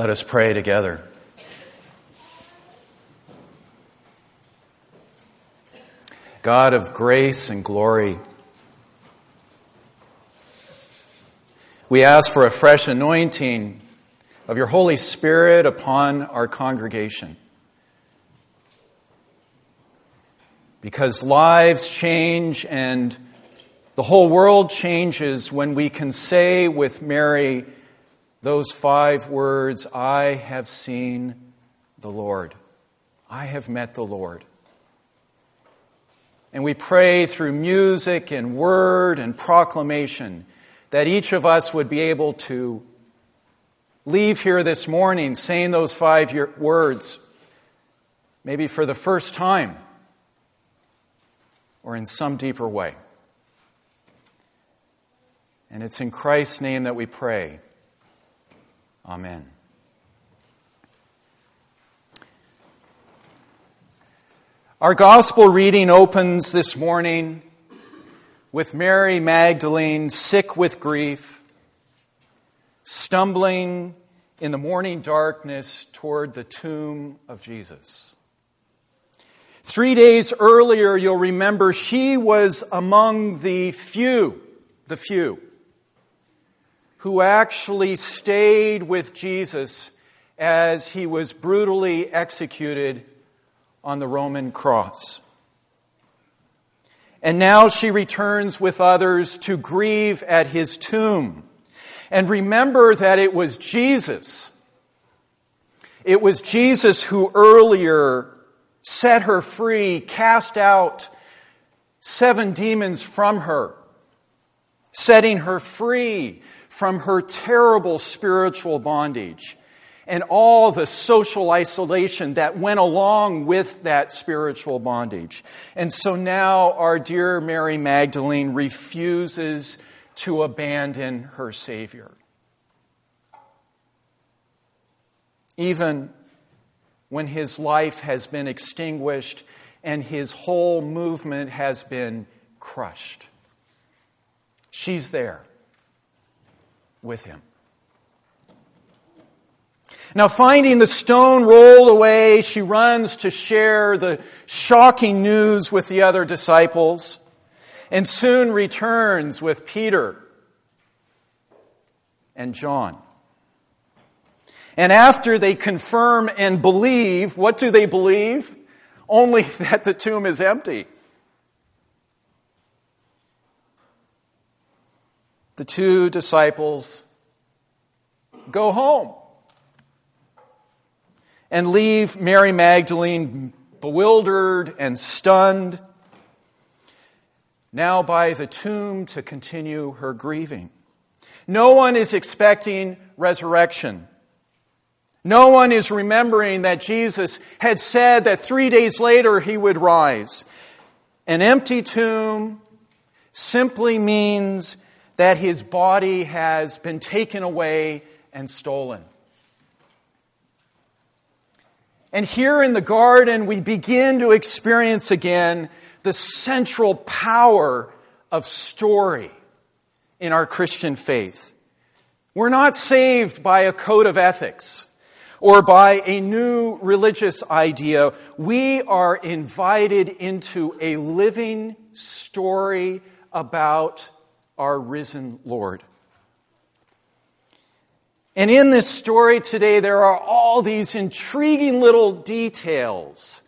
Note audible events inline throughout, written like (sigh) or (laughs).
Let us pray together. God of grace and glory, we ask for a fresh anointing of your Holy Spirit upon our congregation. Because lives change and the whole world changes when we can say with Mary those five words I have seen the Lord. I have met the Lord. And we pray through music and word and proclamation that each of us would be able to leave here this morning saying those five words, maybe for the first time or in some deeper way. And it's in Christ's name that we pray. Amen. Our gospel reading opens this morning with Mary Magdalene sick with grief, stumbling in the morning darkness toward the tomb of Jesus. Three days earlier, you'll remember she was among the few, the few, who actually stayed with Jesus as he was brutally executed on the Roman cross. And now she returns with others to grieve at his tomb. And remember that it was Jesus. It was Jesus who earlier set her free, cast out seven demons from her, setting her free from her terrible spiritual bondage and all the social isolation that went along with that spiritual bondage. And so now our dear Mary Magdalene refuses to abandon her Savior. Even when his life has been extinguished and his whole movement has been crushed. She's there with him. Now, finding the stone rolled away, she runs to share the shocking news with the other disciples and soon returns with Peter and John. And after they confirm and believe, what do they believe? Only (laughs) that the tomb is empty. The two disciples go home and leave Mary Magdalene bewildered and stunned, now by the tomb to continue her grieving. No one is expecting resurrection. No one is remembering that Jesus had said that three days later he would rise. An empty tomb simply means that his body has been taken away and stolen. And here in the garden, we begin to experience again the central power of story in our Christian faith. We're not saved by a code of ethics or by a new religious idea. We are invited into a living story about our risen Lord. And in this story today, there are all these intriguing little details.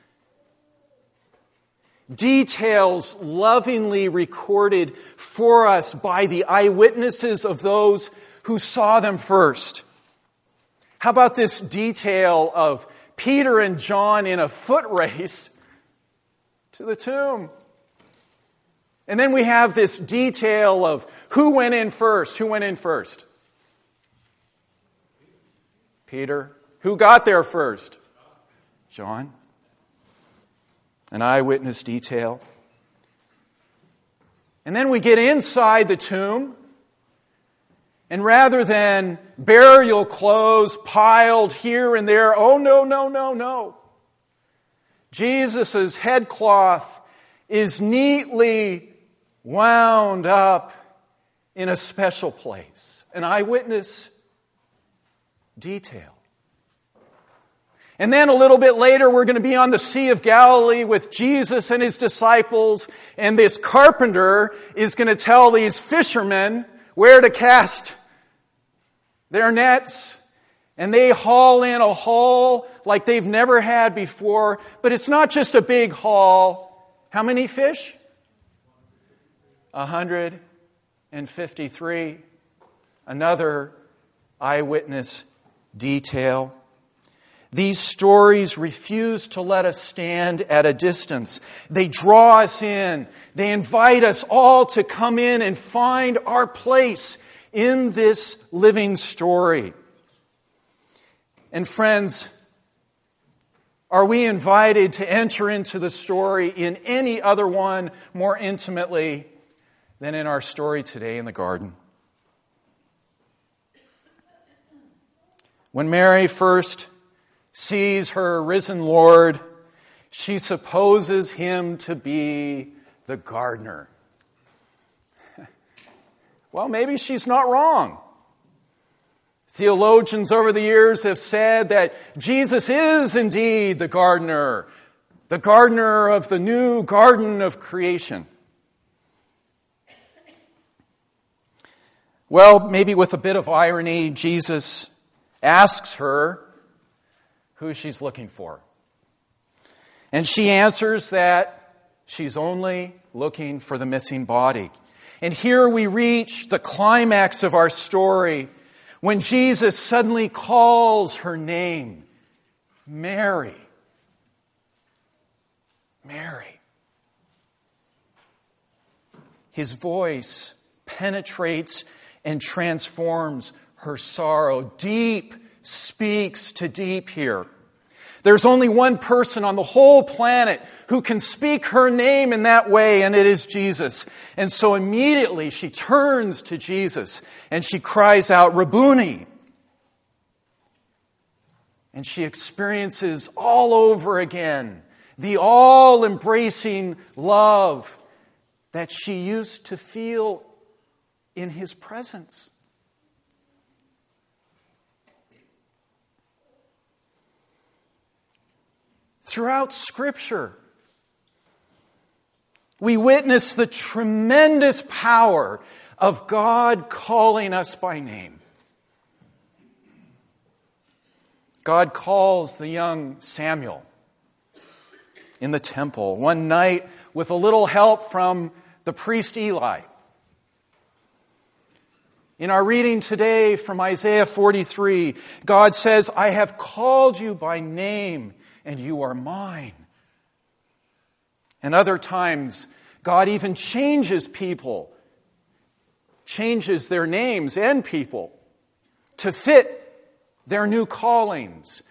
Details lovingly recorded for us by the eyewitnesses of those who saw them first. How about this detail of Peter and John in a foot race to the tomb? And then we have this detail of who went in first. Who went in first? Peter. Who got there first? John. An eyewitness detail. And then we get inside the tomb and rather than burial clothes piled here and there, oh no, no, no, no. Jesus' headcloth is neatly wound up in a special place. An eyewitness detail. And then a little bit later, we're going to be on the Sea of Galilee with Jesus and his disciples. And this carpenter is going to tell these fishermen where to cast their nets. And they haul in a haul like they've never had before. But it's not just a big haul. How many fish? 153. Another eyewitness detail. These stories refuse to let us stand at a distance. They draw us in. They invite us all to come in and find our place in this living story. And friends, are we invited to enter into the story in any other one more intimately than in our story today in the garden? When Mary first sees her risen Lord, she supposes him to be the gardener. (laughs) well, maybe she's not wrong. Theologians over the years have said that Jesus is indeed the gardener, the gardener of the new garden of creation. Well, maybe with a bit of irony, Jesus asks her who she's looking for. And she answers that she's only looking for the missing body. And here we reach the climax of our story when Jesus suddenly calls her name, Mary. Mary. His voice penetrates and transforms her sorrow. Deep speaks to deep here. There's only one person on the whole planet who can speak her name in that way, and it is Jesus. And so immediately she turns to Jesus and she cries out, Rabboni. And she experiences all over again the all embracing love that she used to feel in his presence. throughout Scripture. We witness the tremendous power of God calling us by name. God calls the young Samuel in the temple one night with a little help from the priest Eli. In our reading today from Isaiah 43, God says, I have called you by name and you are mine. And other times, God even changes people, changes their names and people to fit their new callings.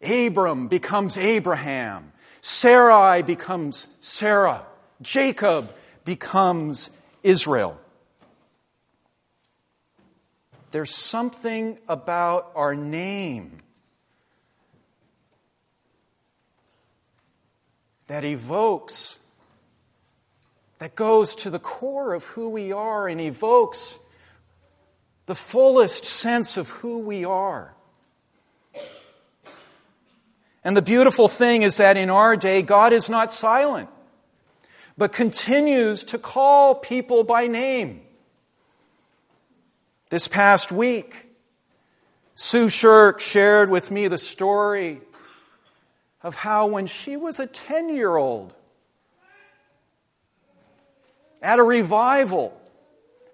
Abram becomes Abraham, Sarai becomes Sarah, Jacob becomes Israel. There's something about our name that evokes, that goes to the core of who we are and evokes the fullest sense of who we are. And the beautiful thing is that in our day, God is not silent, but continues to call people by name. This past week, Sue Shirk shared with me the story of how when she was a 10 year old, at a revival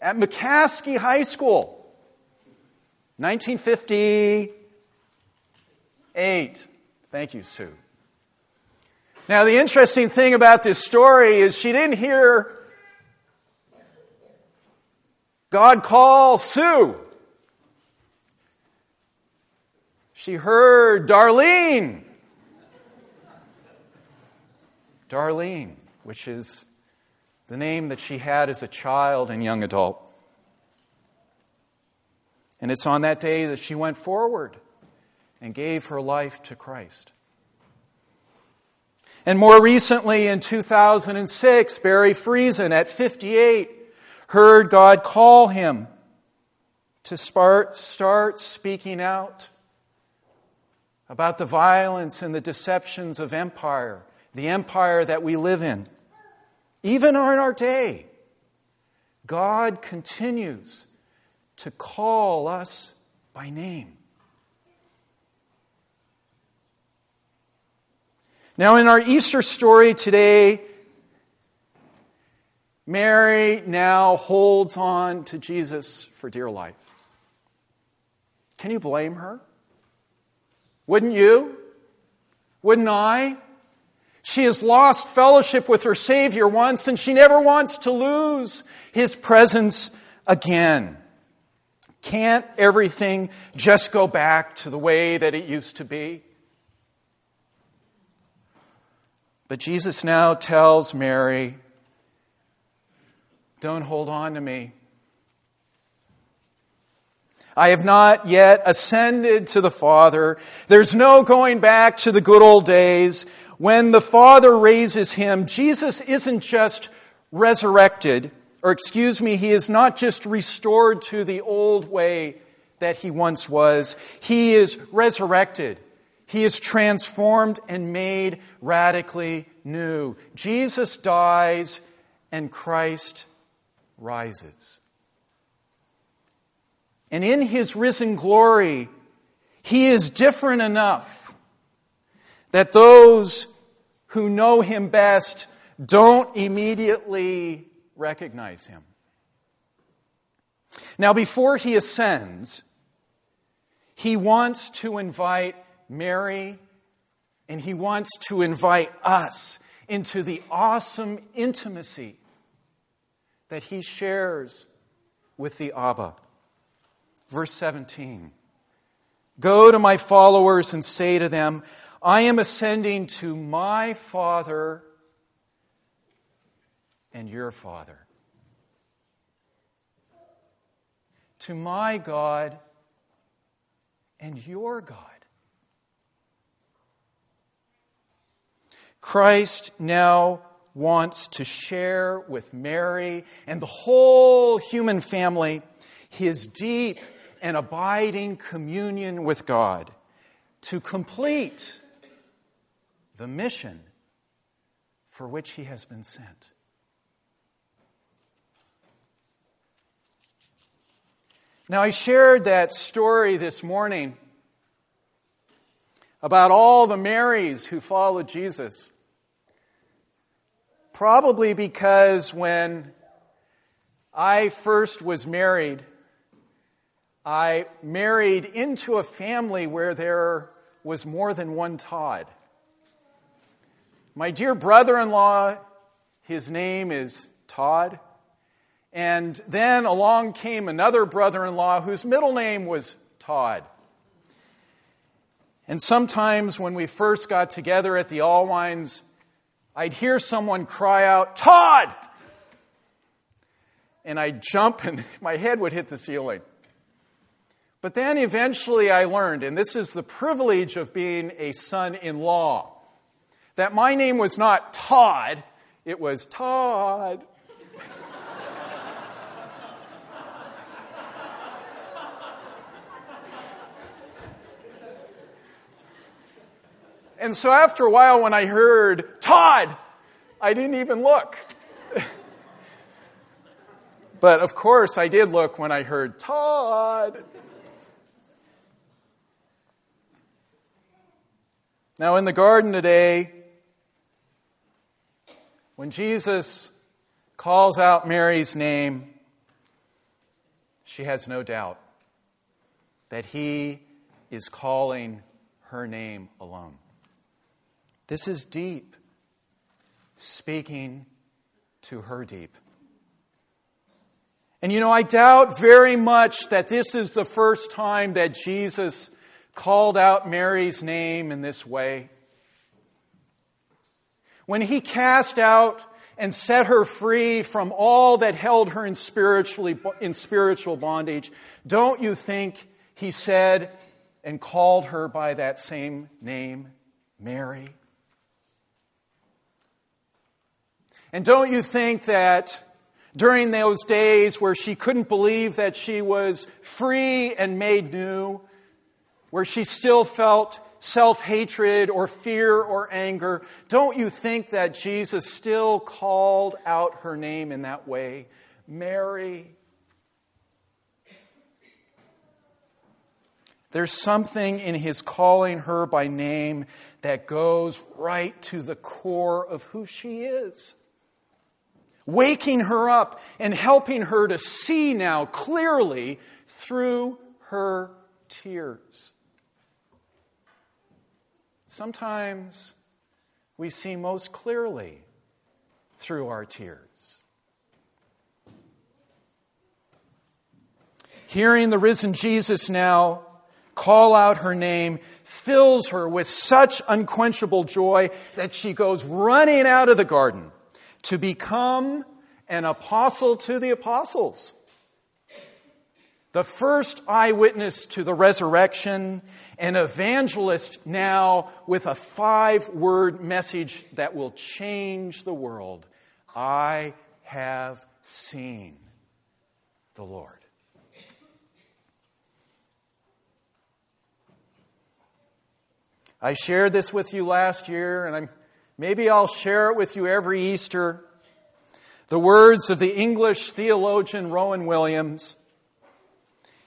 at McCaskey High School, 1958. Thank you, Sue. Now, the interesting thing about this story is she didn't hear God call Sue. She heard Darlene. Darlene, which is the name that she had as a child and young adult. And it's on that day that she went forward and gave her life to Christ. And more recently, in 2006, Barry Friesen, at 58, heard God call him to start, speaking out about the violence and the deceptions of empire, the empire that we live in. Even in our day, God continues to call us by name. Now, in our Easter story today, Mary now holds on to Jesus for dear life. Can you blame her? Wouldn't you? Wouldn't I? She has lost fellowship with her Savior once, and she never wants to lose His presence again. Can't everything just go back to the way that it used to be? But Jesus now tells Mary, Don't hold on to me. I have not yet ascended to the Father. There's no going back to the good old days. When the Father raises him, Jesus isn't just resurrected, or excuse me, he is not just restored to the old way that he once was. He is resurrected. He is transformed and made radically new. Jesus dies and Christ rises. And in his risen glory, he is different enough that those who know him best don't immediately recognize him. Now, before he ascends, he wants to invite Mary and he wants to invite us into the awesome intimacy that he shares with the Abba. Verse 17 Go to my followers and say to them, I am ascending to my Father and your Father, to my God and your God. Christ now wants to share with Mary and the whole human family his deep and abiding communion with God to complete the mission for which he has been sent. Now, I shared that story this morning about all the Marys who followed Jesus. Probably because when I first was married, I married into a family where there was more than one Todd. My dear brother in law, his name is Todd. And then along came another brother in law whose middle name was Todd. And sometimes when we first got together at the Allwines, I'd hear someone cry out, Todd! And I'd jump and (laughs) my head would hit the ceiling. But then eventually I learned, and this is the privilege of being a son in law, that my name was not Todd, it was Todd. And so after a while, when I heard Todd, I didn't even look. (laughs) but of course, I did look when I heard Todd. Now, in the garden today, when Jesus calls out Mary's name, she has no doubt that he is calling her name alone. This is deep, speaking to her deep. And you know, I doubt very much that this is the first time that Jesus called out Mary's name in this way. When he cast out and set her free from all that held her in, spiritually, in spiritual bondage, don't you think he said and called her by that same name, Mary? And don't you think that during those days where she couldn't believe that she was free and made new, where she still felt self hatred or fear or anger, don't you think that Jesus still called out her name in that way? Mary. There's something in his calling her by name that goes right to the core of who she is. Waking her up and helping her to see now clearly through her tears. Sometimes we see most clearly through our tears. Hearing the risen Jesus now call out her name fills her with such unquenchable joy that she goes running out of the garden to become an apostle to the apostles. The first eyewitness to the resurrection, an evangelist now with a five word message that will change the world. I have seen the Lord. I shared this with you last year, and I'm, maybe I'll share it with you every Easter. The words of the English theologian Rowan Williams.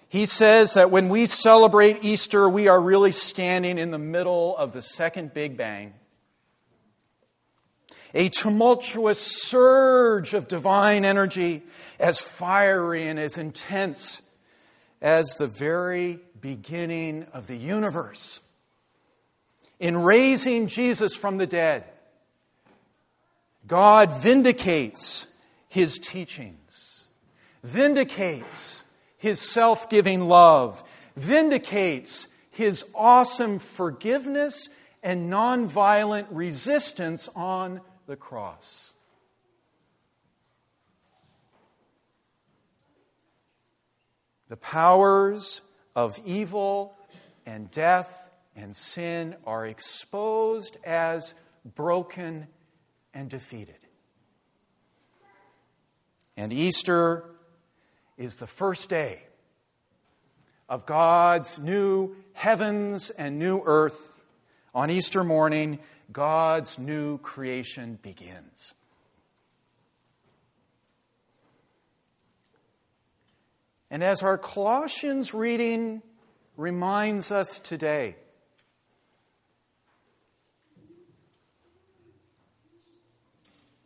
He says that when we celebrate Easter, we are really standing in the middle of the second Big Bang. A tumultuous surge of divine energy, as fiery and as intense as the very beginning of the universe in raising Jesus from the dead, God vindicates his teachings, vindicates his self giving love, vindicates his awesome forgiveness and nonviolent resistance on the cross. The powers of evil and death and sin are exposed as broken and defeated. And Easter is the first day of God's new heavens and new earth. On Easter morning, God's new creation begins. And as our Colossians reading reminds us today,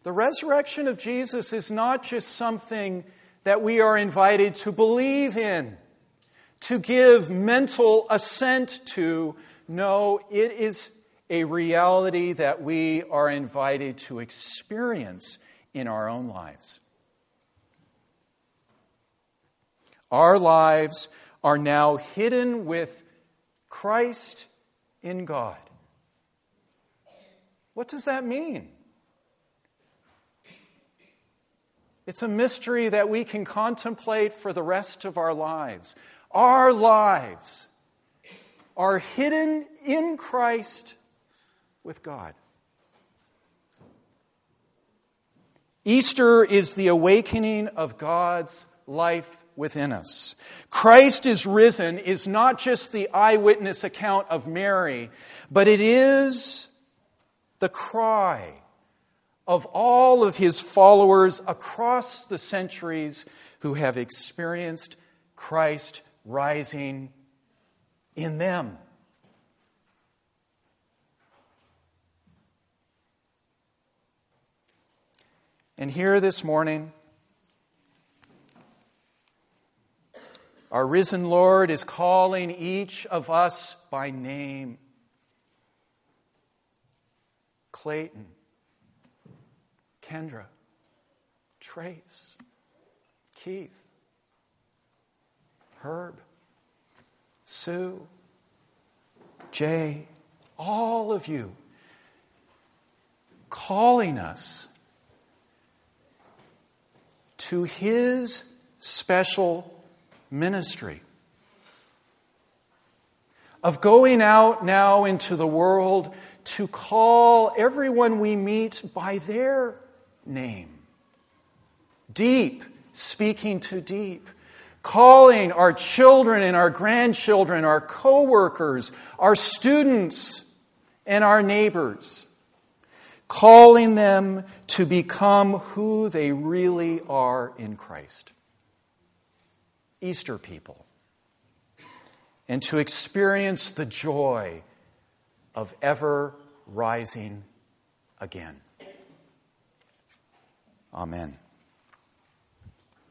The resurrection of Jesus is not just something that we are invited to believe in, to give mental assent to. No, it is a reality that we are invited to experience in our own lives. Our lives are now hidden with Christ in God. What does that mean? It's a mystery that we can contemplate for the rest of our lives. Our lives are hidden in Christ with God. Easter is the awakening of God's life within us. Christ is risen is not just the eyewitness account of Mary, but it is the cry of all of his followers across the centuries who have experienced Christ rising in them. And here this morning, our risen Lord is calling each of us by name Clayton. Kendra, Trace, Keith, Herb, Sue, Jay, all of you calling us to His special ministry of going out now into the world to call everyone we meet by their name. Deep speaking to deep, calling our children and our grandchildren, our coworkers, our students, and our neighbors, calling them to become who they really are in Christ. Easter people. And to experience the joy of ever rising again. Amen.